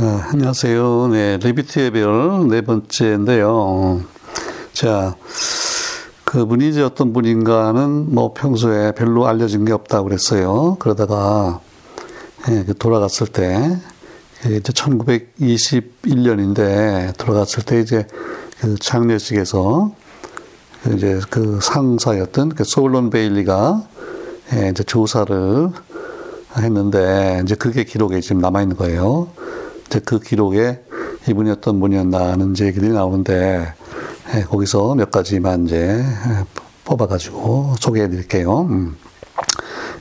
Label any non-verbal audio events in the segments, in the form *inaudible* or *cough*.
아, 안녕하세요. 네, 리비트의 별 네 번째인데요. 자, 그분이 이제 어떤 분인가는 뭐 평소에 별로 알려진 게 없다고 그랬어요. 그러다가 예, 그 돌아갔을 때 이제 1921년인데 돌아갔을 때 이제 그 장례식에서 그 이제 그 상사였던 그 소울론 베일리가 예, 이제 조사를 했는데 이제 그게 기록에 지금 남아 있는 거예요. 이제 그 기록에 이분이 어떤 분이었나는 이제 얘기들이 나오는데 예, 거기서 몇 가지만 이제 예, 뽑아가지고 소개해 드릴게요. 음.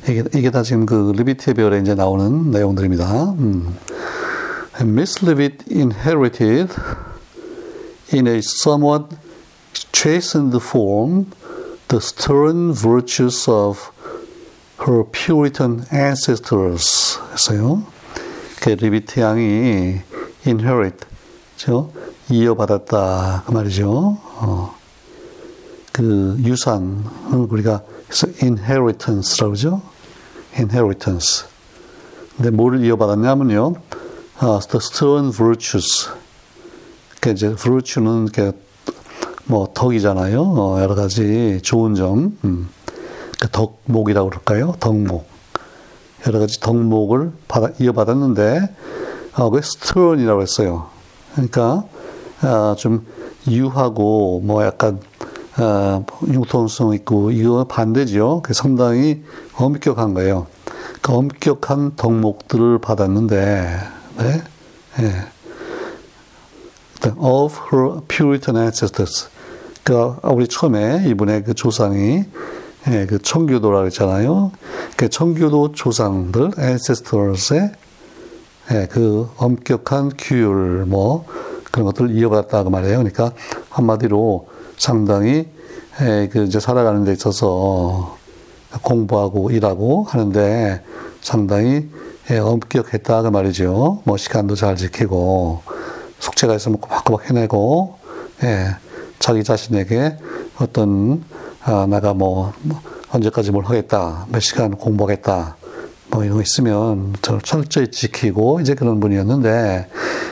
이게, 이게 다 지금 그 리비트의 별에 이제 나오는 내용들입니다. 음. Miss Levitt inherited in a somewhat chastened form the stern virtues of her Puritan ancestors 했어요. 그 리비트 양이 inherit, 죠 이어받았다 그 말이죠. 어, 그 유산 우리가 inheritance라고 그러죠. inheritance. 근데 뭐를 이어받았냐면요. 아, the stern virtues. 그 이제 virtue는 뭐 덕이잖아요. 어, 여러 가지 좋은 점. 음. 그 덕목이라고 그럴까요? 덕목. 여러 가지 덕목을 받아, 이어받았는데, 어, 그 stern이라고 했어요. 그러니까, 어, 좀 유하고, 뭐 약간, 어, 융통성 있고, 이거 반대죠. 그 상당히 엄격한 거예요. 그 엄격한 덕목들을 받았는데, 네? 예. of her Puritan ancestors. 그, 우리 처음에 이분의 그 조상이 예, 그 청교도라고 했잖아요. 그 청교도 조상들, ancestors의 예, 그 엄격한 규율, 뭐, 그런 것들을 이어받았다고 말해요. 그러니까 한마디로 상당히 예, 그 이제 살아가는 데 있어서 공부하고 일하고 하는데 상당히 예, 엄격했다 그 말이죠. 뭐 시간도 잘 지키고 숙제가 있으면 꼬박꼬박 해내고 예, 자기 자신에게 어떤 아, 내가 뭐, 뭐 언제까지 뭘 하겠다, 몇 시간 공부하겠다, 뭐 이런 거 있으면 저 철저히 지키고 이제 그런 분이었는데,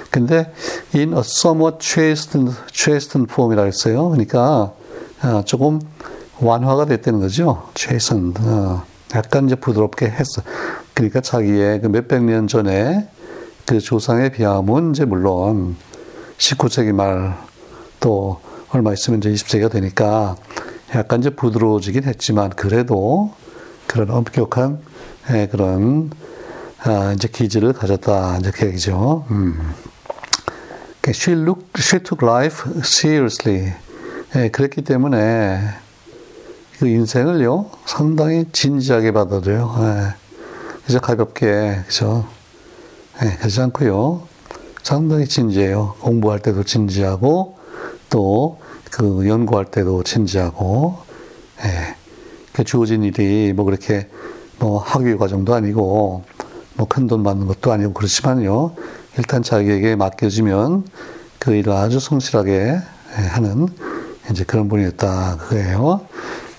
근데 in a somewhat chastened, chastened form이라고 했어요. 그러니까 아, 조금 완화가 됐다는 거죠. chastened. 어, 약간 이제 부드럽게 했어. 그러니까 자기의 그 몇백 년 전에 그 조상에 비하면 이제 물론 19세기 말 또 얼마 있으면 이제 20세기가 되니까 약간 이제 부드러워지긴 했지만 그래도 그런 엄격한 예, 그런 아, 이제 기질을 가졌다 이제 그 얘기죠. 음. She looked, she took life seriously. 예, 그랬기 때문에 그 인생을요 상당히 진지하게 받아들여요. 예. 그래서 가볍게 그죠. 예, 그러지 않고요. 상당히 진지해요. 공부할 때도 진지하고 또 그 연구할 때도 진지하고, 예. 그 주어진 일이 뭐 그렇게 뭐 학위 과정도 아니고, 뭐 큰 돈 받는 것도 아니고 그렇지만요. 일단 자기에게 맡겨지면 그 일을 아주 성실하게 예, 하는 이제 그런 분이었다. 그거예요.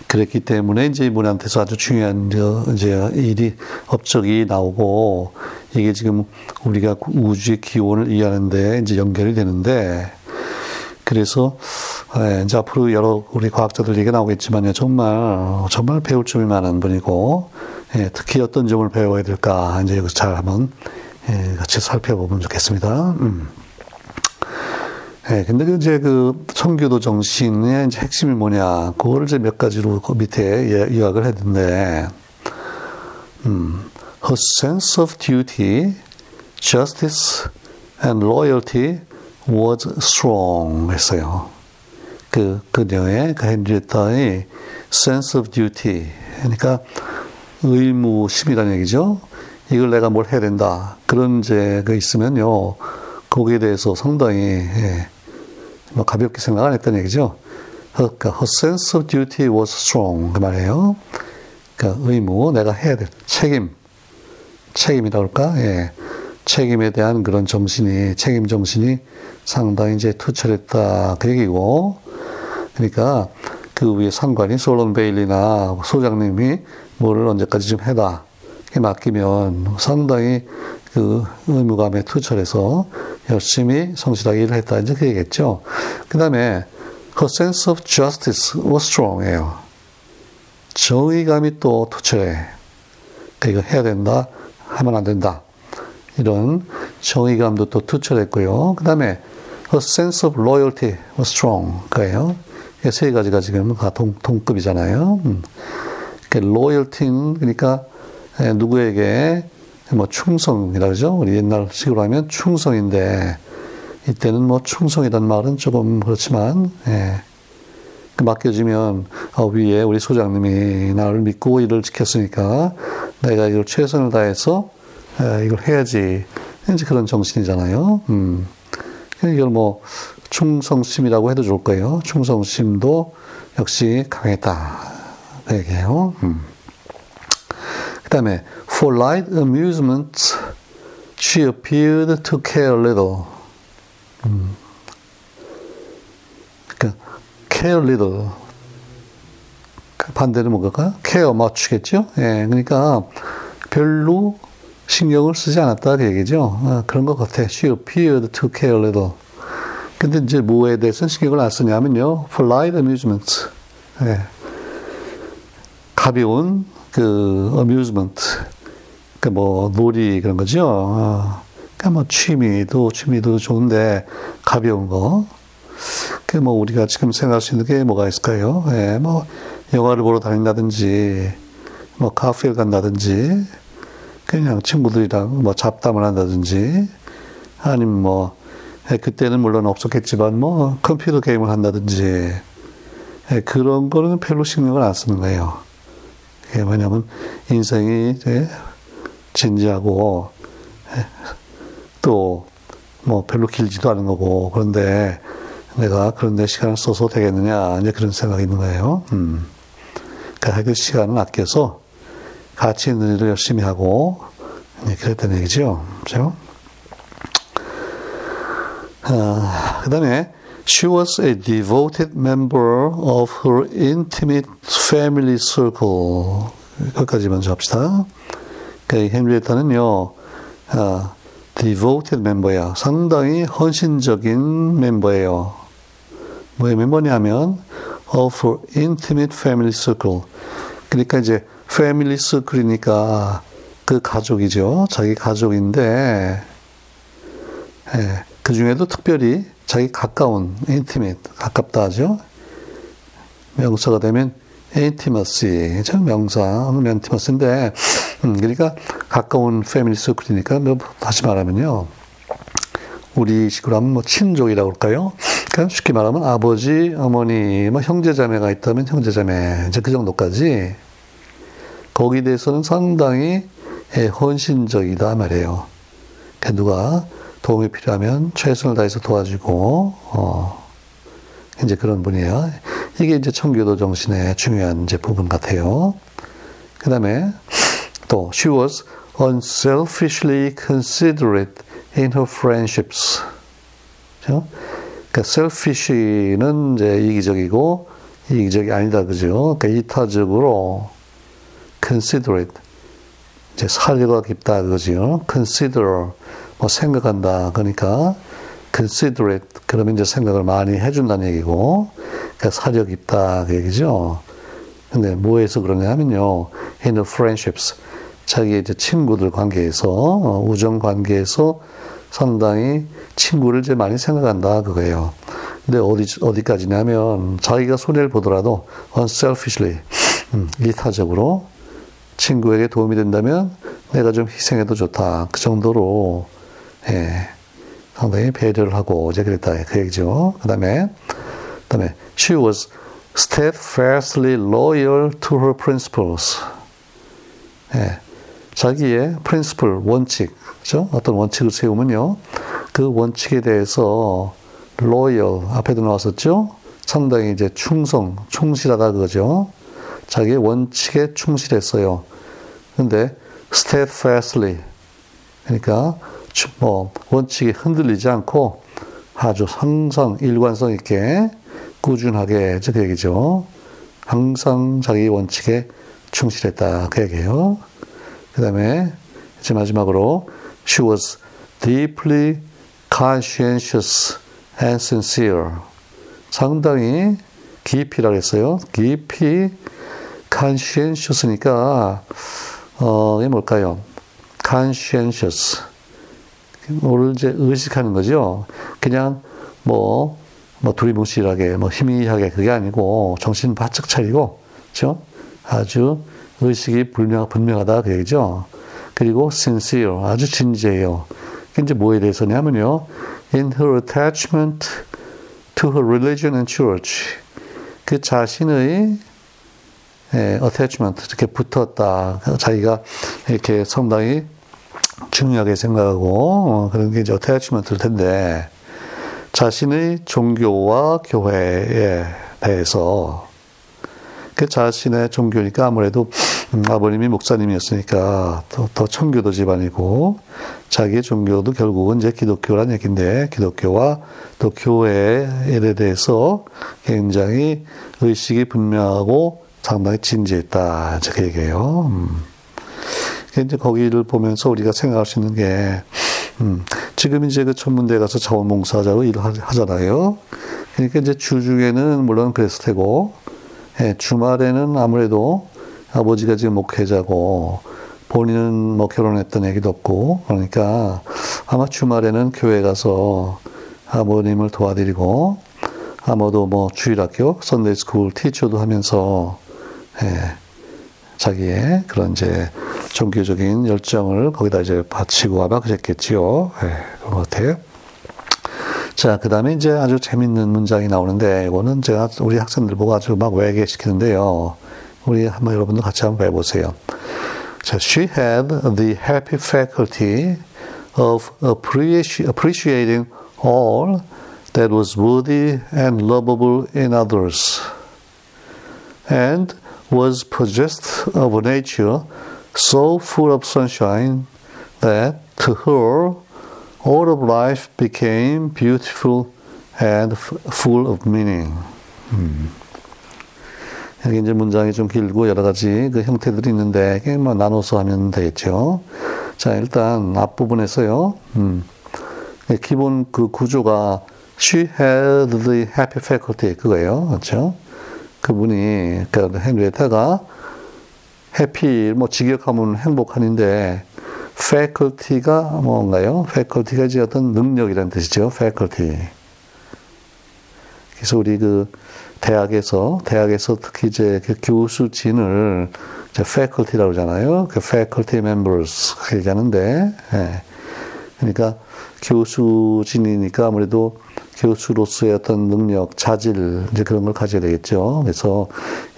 그랬기 때문에 이제 이분한테서 아주 중요한 이제 일이 업적이 나오고 이게 지금 우리가 우주의 기원을 이해하는데 이제 연결이 되는데 그래서 예, 이제 앞으로 여러 우리 과학자들 얘기 나오겠지만요. 정말 정말 배울 점이 많은 분이고 예, 특히 어떤 점을 배워야 될까 이제 여기서 잘 한번 예, 같이 살펴보면 좋겠습니다. 음. 예, 근데 그 이제 그 청교도 정신의 이제 핵심이 뭐냐, 그걸 이제 몇 가지로 그 밑에 예, 요약을 했는데, 음, her sense of duty, justice, and loyalty was strong 했어요. 그, 그녀의, 그 헨리에타의 sense of duty. 그러니까 의무심이라는 얘기죠. 이걸 내가 뭘 해야 된다. 그런 죄가 있으면요. 거기에 대해서 상당히, 예, 뭐 가볍게 생각 안 했다는 얘기죠. 그러니까 her sense of duty was strong. 그 말이에요. 그러니까 의무, 내가 해야 될 책임. 책임이라고 할까? 예. 책임에 대한 그런 정신이, 책임 정신이 상당히 이제 투철했다. 그 얘기고. 그러니까 그 위에 상관이 솔론 베일리나 소장님이 뭐를 언제까지 좀 해다. 맡기면 상당히 그 의무감에 투철해서 열심히 성실하게 일을 했다. 이제 그 얘기겠죠. 그 다음에 her sense of justice was strong해요. 정의감이 또 투철해. 그러니까 이거 해야 된다. 하면 안 된다. 이런 정의감도 또 투철했고요. 그 다음에 her sense of loyalty was strong. 그예요. 세 가지가 지금 다 동, 동급이잖아요. 음. 그 loyalty는 그러니까 누구에게 뭐 충성이라 그러죠. 우리 옛날 식으로 하면 충성인데 이때는 뭐 충성이란 말은 조금 그렇지만 예. 그 맡겨지면 어, 위에 우리 소장님이 나를 믿고 일을 지켰으니까 내가 이걸 최선을 다해서 에, 이걸 해야지 이제 그런 정신이잖아요. 음. 이걸 뭐 충성심이라고 해도 좋을 거예요. 충성심도 역시 강했다. 그 얘기예요. 음. 그 다음에 for light amusement she appeared to care little. 음. 그러니까 care little. 그 반대는 뭔가 care much겠죠? 예, 그러니까 별로 신경을 쓰지 않았다 그 얘기죠. 아, 그런 것 같아. She appeared to care little. 근데 이제 뭐에 대해서 신경을 안 쓰냐면요. for light amusement. 예. 가벼운 그 amusement. 그 뭐 놀이 그런 거죠. 어. 그러니까 뭐 취미도 취미도 좋은데 가벼운 거. 그 뭐 우리가 지금 생각할 수 있는 게 뭐가 있을까요? 예, 뭐 영화를 보러 다닌다든지 뭐 카페를 간다든지 그냥 친구들이랑 뭐 잡담을 한다든지 아니면 뭐 예, 그때는 물론 없었겠지만 뭐 컴퓨터 게임을 한다든지 예, 그런 거는 별로 신경을 안 쓰는 거예요. 그게 뭐냐면 인생이 이제 진지하고 예, 또뭐 별로 길지도 않은 거고 그런데 내가 그런데 시간을 써서 되겠느냐 이제 그런 생각이 있는 거예요. 음. 그러니까 그 시간을 아껴서 가치 있는 일을 열심히 하고 그랬다는 얘기죠. 그렇죠? 아, 그 다음에 She was a devoted member of her intimate family circle. 거기까지 먼저 합시다. 그러니까 헨리에타는요, 아, devoted 멤버야. 상당히 헌신적인 멤버예요. 뭐의 멤버냐면, of her intimate family circle. 그러니까 이제 family circle이니까 그 가족이죠. 자기 가족인데, 예, 그 중에도 특별히 자기 가까운 intimate 가깝다 하죠. 명사가 되면 intimacy 저 명사 intimacy인데 음, 그러니까 가까운 패밀리 서클이니까 뭐 다시 말하면요. 우리 식으로 하면 뭐 친족이라고 할까요? 그러니까 쉽게 말하면 아버지, 어머니, 뭐 형제자매가 있다면 형제자매 이제 그 정도까지 거기에 대해서는 상당히 예, 헌신적이다 말이에요. 그러니까 누가 도움이 필요하면 최선을 다해서 도와주고, 어, 이제 그런 분이에요. 이게 이제 청교도 정신의 중요한 이제 부분 같아요. 그 다음에 또, she was unselfishly considerate in her friendships. 그죠? 그러니까 selfish는 이제 이기적이고, 이기적이 아니다, 그죠? 그러니까 이타적으로 considerate. 이제 사려가 깊다, 그죠? consider. 뭐 생각한다. 그러니까 considerate 그러면 이제 생각을 많이 해준다는 얘기고 그러니까 사력 있다 그 얘기죠. 근데 뭐에서 그러냐 하면요. in friendships 자기 이제 친구들 관계에서 어, 우정 관계에서 상당히 친구를 이제 많이 생각한다 그거예요. 근데 어디 어디까지냐면 자기가 손해를 보더라도 unselfishly 음, 이타적으로 친구에게 도움이 된다면 내가 좀 희생해도 좋다 그 정도로 예, 상당히 배려를 하고 이제 그랬다 그 얘기죠. 그 다음에 그 다음에 she was steadfastly loyal to her principles. 예, 자기의 principle 원칙, 그죠? 어떤 원칙을 세우면요, 그 원칙에 대해서 loyal 앞에도 나왔었죠. 상당히 이제 충성, 충실하다 그거죠. 자기의 원칙에 충실했어요. 근데 steadfastly 그러니까 뭐 원칙이 흔들리지 않고 아주 항상 일관성 있게 꾸준하게 그 얘기죠. 항상 자기 원칙에 충실했다 그 얘기예요. 그 다음에 이제 마지막으로 she was deeply conscientious and sincere. 상당히 깊이라고 했어요. 깊이 conscientious니까 어, 이게 뭘까요? conscientious. 뭐를 이제 의식하는 거죠. 그냥 뭐, 뭐 두리뭉실하게, 뭐 희미하게 그게 아니고 정신 바짝 차리고, 그죠? 아주 의식이 분명, 분명하다 그 얘기죠. 그리고 sincere, 아주 진지해요. 이제 뭐에 대해서냐면요. in her attachment to her religion and church. 그 자신의 예, attachment, 이렇게 붙었다. 자기가 이렇게 상당히 중요하게 생각하고, 어, 그런 게 이제 attachment일 텐데, 자신의 종교와 교회에 대해서, 그 자신의 종교니까 아무래도 음, 아버님이 목사님이었으니까 더, 더 청교도 집안이고 자기의 종교도 결국은 이제 기독교란 얘기인데 기독교와 또 교회에 대해서 굉장히 의식이 분명하고 상당히 진지했다 이렇게 얘기해요. 음. 이제 거기를 보면서 우리가 생각할 수 있는 게 음, 지금 이제 그 천문대 가서 자원봉사자로 일을 하잖아요. 그러니까 이제 주중에는 물론 그랬을 테고 예, 주말에는 아무래도 아버지가 지금 목회자고 본인은 뭐 결혼했던 얘기도 없고 그러니까 아마 주말에는 교회 가서 아버님을 도와드리고 아마도 뭐 주일학교 Sunday school teacher도 하면서 예, 자기의 그런 이제 종교적인 열정을 거기다 이제 바치고 아마 그랬겠지요. 예, 그런 것 같아요. 자, 그 다음에 이제 아주 재밌는 문장이 나오는데, 이거는 제가 우리 학생들 보고 아주 막 외우게 시키는데요. 우리 한번 여러분도 같이 한번 해보세요. 자, she had the happy faculty of appreciating all that was worthy and lovable in others, and was possessed of a nature so full of sunshine that to her all of life became beautiful and full of meaning. 음. 여기 이제 문장이 좀 길고 여러 가지 그 형태들이 있는데 뭐 나눠서 하면 되겠죠. 자 일단 앞부분에서요. 음, 기본 그 구조가 she had the happy faculty 그거예요. 그렇죠? 그분이 그 헨리에타가 해피 뭐 직역하면 행복한인데 faculty가 뭔가요? faculty가 이제 어떤 능력이라는 뜻이죠. faculty. 그래서 우리 그 대학에서 대학에서 특히 이제 그 교수진을 이제 faculty라고 하잖아요. 그 faculty members 얘기하는데, 예. 그러니까 교수진이니까 아무래도 교수로서의 어떤 능력, 자질 이제 그런 걸 가져야 되겠죠. 그래서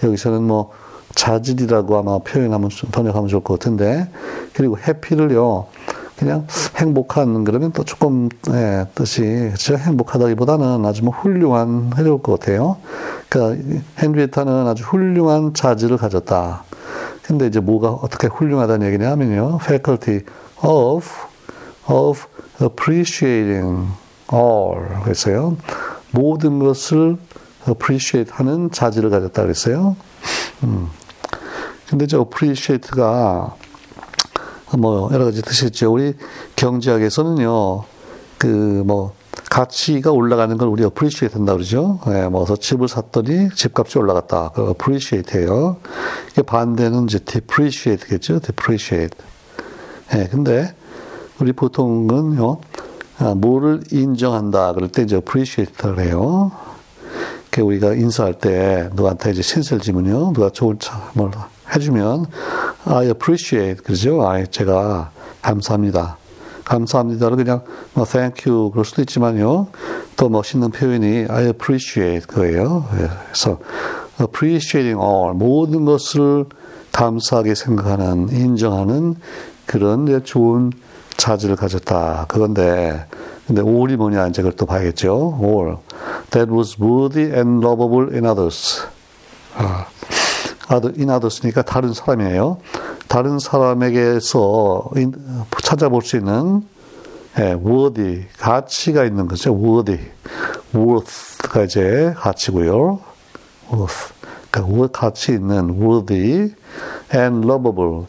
여기서는 뭐 자질이라고 아마 표현하면 번역하면 좋을 것 같은데 그리고 해피를요 그냥 행복한 그러면 또 조금 예, 뜻이 저 행복하다기보다는 아주 뭐 훌륭한 해줄 것 같아요. 그러니까 헨리에타는 아주 훌륭한 자질을 가졌다. 근데 이제 뭐가 어떻게 훌륭하다는 얘기냐면요, faculty of of appreciating all 그랬어요. 모든 것을 appreciate 하는 자질을 가졌다 그랬어요. 음. 근데 저 appreciate가 뭐 여러 가지 뜻이 있죠. 우리 경제학에서는요, 그 뭐 가치가 올라가는 걸 우리 appreciate 한다 그러죠. 예, 뭐서 집을 샀더니 집값이 올라갔다. 그 appreciate예요. 이게 반대는 이제 depreciate겠죠. depreciate. 예, 근데 우리 보통은요, 아, 뭐를 인정한다 그럴 때 이제 appreciate를 해요. 그 우리가 인사할 때 누구한테 이제 신세를 지면요, 누가 좋은 차, 뭘 해주면 I appreciate 그러죠. 아, 제가 감사합니다. 감사합니다를 그냥 뭐 thank you 그럴 수도 있지만요. 더 멋있는 표현이 I appreciate 그예요. 그래서 appreciating all 모든 것을 감사하게 생각하는 인정하는 그런 좋은 자질을 가졌다. 그건데 근데 all이 뭐냐 이제 그걸 또 봐야겠죠. all that was worthy and lovable in others. 아. 인하드스니까 다른 사람이에요. 다른 사람에게서 찾아볼 수 있는 예, worthy 가치가 있는 거죠. worthy, worth가 이제 가치고요. worth 그러니까 가치 있는 worthy and lovable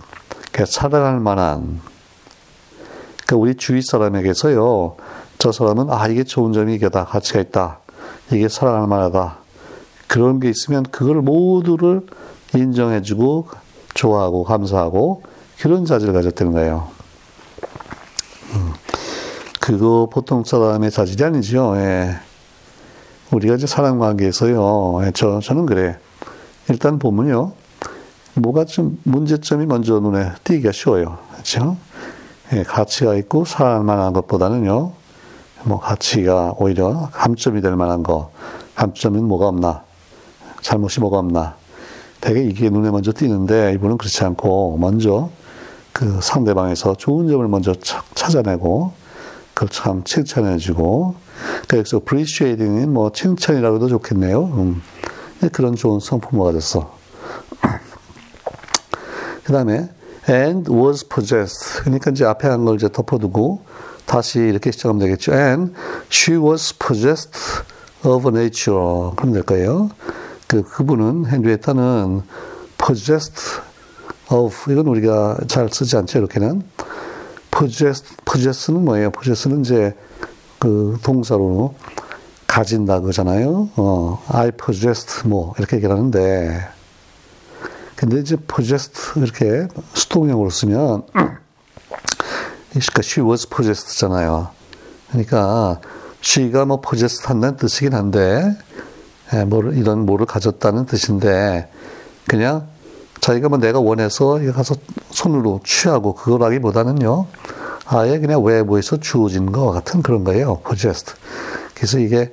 그러니까 사랑할 만한 그러니까 우리 주위 사람에게서요, 저 사람은 아 이게 좋은 점이 이게다 가치가 있다, 이게 사랑할 만하다 그런 게 있으면 그걸 모두를 인정해주고 좋아하고 감사하고 그런 자질을 가졌다는 거예요. 음, 그거 보통 사람의 자질이 아니죠. 예. 우리가 이제 사람 관계에서요. 예, 저 저는 그래. 일단 보면요. 뭐가 좀 문제점이 먼저 눈에 띄기가 쉬워요. 그렇죠? 예, 가치가 있고 사랑할 만한 것보다는요. 뭐 가치가 오히려 감점이 될 만한 거, 감점은 뭐가 없나, 잘못이 뭐가 없나. 되게 이게 눈에 먼저 띄는데 이분은 그렇지 않고 먼저 그 상대방에서 좋은 점을 먼저 찾아내고 그걸 참 칭찬해주고 그래서 appreciating이 뭐 칭찬이라고도 좋겠네요. 음. 그런 좋은 성품을 가졌어. 그 다음에 and was possessed. 그러니까 이제 앞에 한 걸 이제 덮어두고 다시 이렇게 시작하면 되겠죠. and she was possessed of nature. 그럼 될 거예요. 그, 그분은, 헨리에타는 possessed of, 이건 우리가 잘 쓰지 않죠, 이렇게는. possessed, possess는 뭐예요? possess는 이제 그 동사로 가진다 그잖아요. 어, I possessed 뭐 이렇게 얘기를 하는데 근데 이제 possessed 이렇게 수동형으로 쓰면 그러니까 she was possessed잖아요. 그러니까 she가 뭐 possessed 한다는 뜻이긴 한데 예, 뭐 이런 뭐를 가졌다는 뜻인데 그냥 자기가 뭐 내가 원해서 가서 손으로 취하고 그거라기보다는요 아예 그냥 외부에서 주어진 것 같은 그런 거예요 possessed 그래서 이게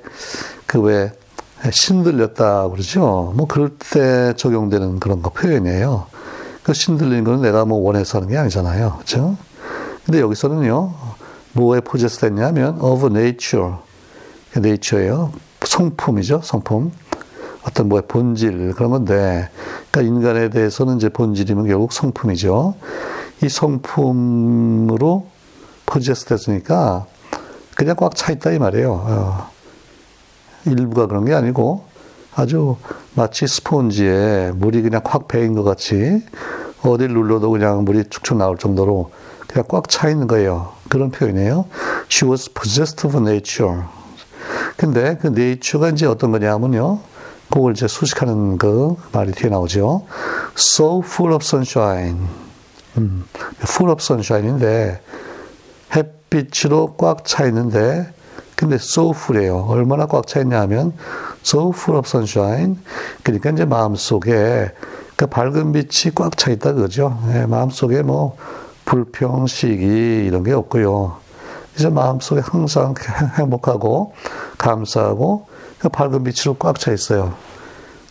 그왜 신들렸다 그러죠. 뭐 그럴 때 적용되는 그런 거 표현이에요. 그 신들리는 거는 내가 뭐 원해서 하는 게 아니잖아요. 그렇죠? 근데 여기서는요. 뭐에 possess 됐냐면 of nature. nature예요. 성품이죠. 성품. 어떤 뭐의 본질 그런 건데 그러니까 인간에 대해서는 이제 본질이면 결국 성품이죠. 이 성품으로 possess 됐으니까 그냥 꽉 차 있다 이 말이에요. 어. 일부가 그런 게 아니고 아주 마치 스폰지에 물이 그냥 콱 배인 것 같이 어딜 눌러도 그냥 물이 축축 나올 정도로 그냥 꽉 차 있는 거예요. 그런 표현이에요. She was possessed of nature. 근데 그 nature가 이제 어떤 거냐면요. 그걸 이제 수식하는 그 말이 뒤에 나오죠. So full of sunshine. 음, full of sunshine인데 햇빛으로 꽉 차 있는데 근데 so full이에요. 얼마나 꽉 차 있냐 하면 so full of sunshine. 그러니까 이제 마음속에 그 밝은 빛이 꽉 차 있다 그거죠. 네, 마음속에 뭐 불평, 시기 이런 게 없고요. 이제 마음속에 항상 행복하고 감사하고 그 밝은 빛으로 꽉 차 있어요.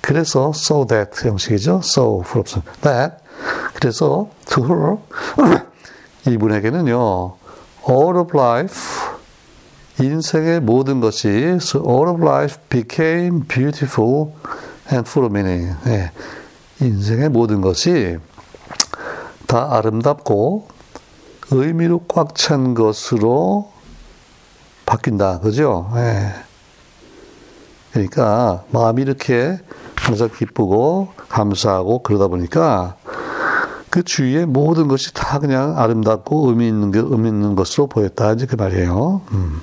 그래서 so that 형식이죠. so full of sunshine. that. 그래서 to her *clears throat* 이분에게는요. all of life 인생의 모든 것이 all of life became beautiful and full of meaning. 네. 인생의 모든 것이 다 아름답고 의미로 꽉 찬 것으로 바뀐다. 그죠? 네. 그러니까 마음이 이렇게 항상 기쁘고 감사하고 그러다 보니까 그 주위의 모든 것이 다 그냥 아름답고 의미 있는 게 의미 있는 것으로 보였다 이제 그 말이에요. 음.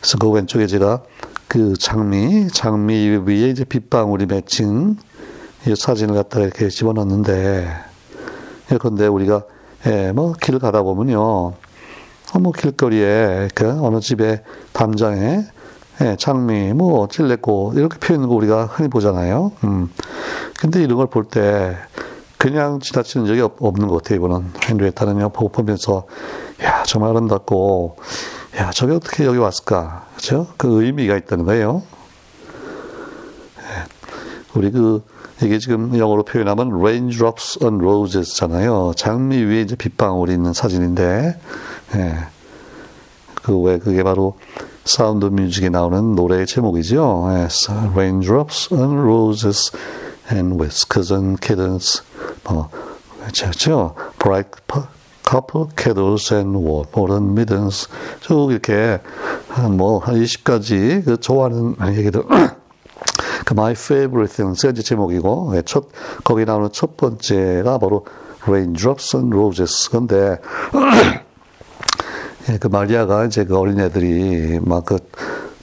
그래서 그 왼쪽에 제가 그 장미, 장미 위에 이제 빗방울이 맺힌 이 사진을 갖다가 이렇게 집어넣는데, 예컨대 우리가, 예, 뭐, 길 가다 보면요, 어, 뭐, 길거리에, 그, 어느 집에 담장에, 예, 장미, 뭐, 찔레꽃, 이렇게 피어있는 거 우리가 흔히 보잖아요. 음. 근데 이런 걸 볼 때, 그냥 지나치는 적이 없 는 것 같아요, 이분은. 헨리에타는요, 보면서, 야, 정말 아름답고, 야, 저게 어떻게 여기 왔을까? 그죠? 그 의미가 있다는 거예요. 예. 우리 그, 이게 지금 영어로 표현하면 raindrops on roses잖아요. 장미 위에 이제 빗방울이 있는 사진인데, 예. 그 왜 그게 바로 사운드 뮤직에 나오는 노래의 제목이죠. 예. raindrops on roses and whiskers and kittens. 뭐, 그렇죠. bright couple candles and what, modern middens. 쭉 이렇게 한 뭐, 한 20가지 그 좋아하는 얘기들. *clears throat* 그 My Favorite Things가 이제 제목이고, 예, 첫, 거기 나오는 첫 번째가 바로 Raindrops and Roses. 근데, *clears throat* 예, 그 마리아가 이제 그 어린애들이 막 그,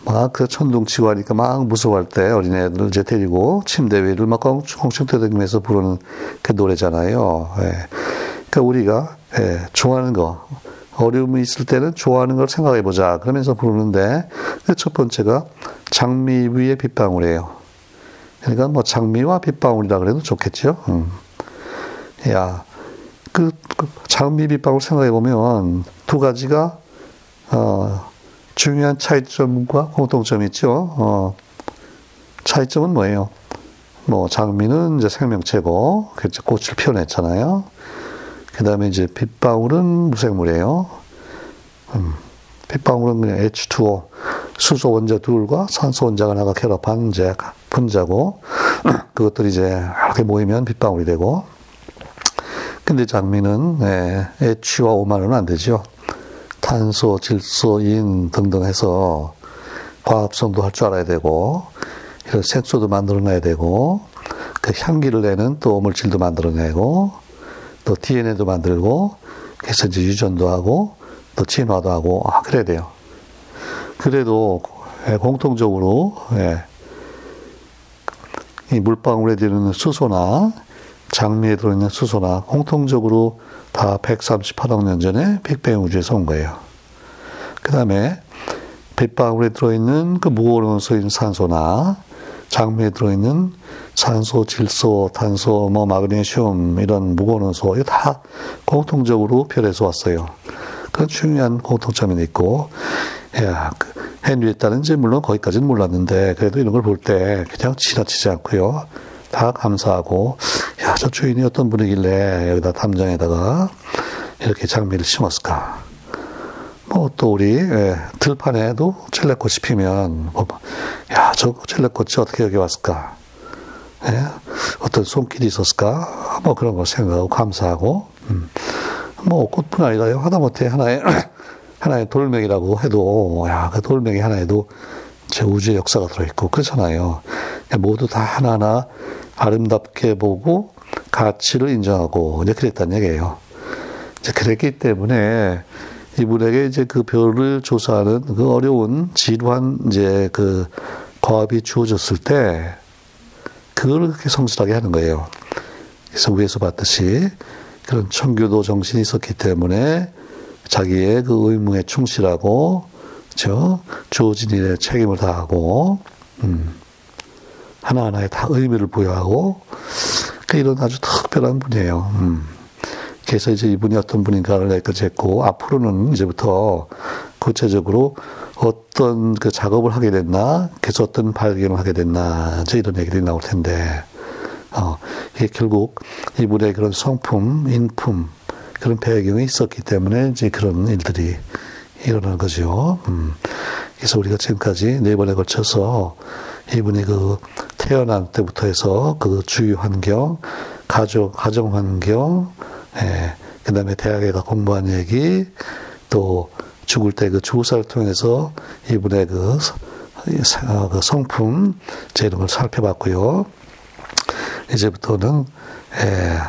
막그 천둥치고 하니까 막 무서워할 때 어린애들을 이제 데리고 침대 위를 막 꽁충꽁충 떠다니면서 부르는 그 노래잖아요. 예. 그러니까 우리가, 예, 좋아하는 거, 어려움이 있을 때는 좋아하는 걸 생각해 보자. 그러면서 부르는데, 그첫 번째가 장미 위에 빗방울이에요. 그러니까 뭐 장미와 빗방울이라 그래도 좋겠죠. 음. 야, 그, 그 장미 빗방울 생각해 보면 두 가지가 어, 중요한 차이점과 공통점이 있죠. 어, 차이점은 뭐예요? 뭐 장미는 이제 생명체고 꽃을 피워냈잖아요. 그 다음에 이제 빗방울은 무생물이에요. 음, 빗방울은 그냥 H2O 수소 원자 둘과 산소 원자가 나가 결합한 이제 분자고 *clears throat* 그것들이 이제 이렇게 모이면 빗방울이 되고 근데 장미는 네, H와 O만은 안 되죠. 탄소, 질소, 인 등등 해서 과합성도 할 줄 알아야 되고 이런 색소도 만들어내야 되고 그 향기를 내는 또 물질도 만들어내고 또 DNA도 만들고 그래서 이제 유전도 하고 또 진화도 하고 아 그래야 돼요. 그래도 예, 공통적으로 예, 이 물방울에 들어있는 수소나 장미에 들어있는 수소나 공통적으로 다 138억 년 전에 빅뱅 우주에서 온 거예요. 그 다음에 빗방울에 들어있는 그 무오론소인 산소나 장미에 들어있는 산소, 질소, 탄소, 뭐 마그네슘 이런 무거운소 이거 다 공통적으로 별에서 왔어요. 그런 중요한 공통점이 있고, 야, 그 헨리에따는 이제 물론 거기까지는 몰랐는데 그래도 이런 걸 볼 때 그냥 지나치지 않고요. 다 감사하고, 야, 저 주인이 어떤 분이길래 여기다 담장에다가 이렇게 장미를 심었을까. 뭐 또 우리 예, 들판에도 첼레꽃이 피면 뭐, 야, 저 첼레꽃이 어떻게 여기 왔을까? 예? 어떤 손길이 있었을까? 뭐 그런 걸 생각하고 감사하고, 음. 뭐 꽃뿐 아니라요. 하다못해 하나의 *clears throat* 하나의 돌멩이라고 해도 야, 그 돌멩이 하나에도 제 우주의 역사가 들어있고 그렇잖아요. 모두 다 하나하나 아름답게 보고 가치를 인정하고 이제 그랬단 얘기예요. 이제 그랬기 때문에 이분에게 이제 그 별을 조사하는 그 어려운 지루한 이제 그 과업이 주어졌을 때 그걸 그렇게 성실하게 하는 거예요. 그래서 위에서 봤듯이 그런 청교도 정신이 있었기 때문에 자기의 그 의무에 충실하고 저 주어진 일에 책임을 다하고 음, 하나하나에 다 의미를 부여하고 그 이런 아주 특별한 분이에요. 음. 그래서 이제 이분이 어떤 분인가를 여기까지 했고 앞으로는 이제부터 구체적으로 어떤 그 작업을 하게 됐나, 그래서 어떤 발견을 하게 됐나, 이제 이런 얘기들이 나올 텐데, 어, 이게 결국 이분의 그런 성품, 인품, 그런 배경이 있었기 때문에 이제 그런 일들이 일어난 거죠. 음. 그래서 우리가 지금까지 네 번에 걸쳐서 이분이 그 태어난 때부터 해서 그 주위 환경, 가족, 가정 환경, 예, 그 다음에 대학에 가 공부한 얘기, 또 죽을 때 그 주사를 통해서 이분의 그, 그 성품, 걸 살펴봤고요. 이제부터는, 예,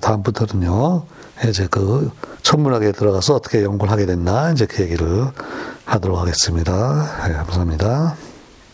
다음부터는요, 이제 그 천문학에 들어가서 어떻게 연구를 하게 됐나, 이제 그 얘기를 하도록 하겠습니다. 예, 감사합니다.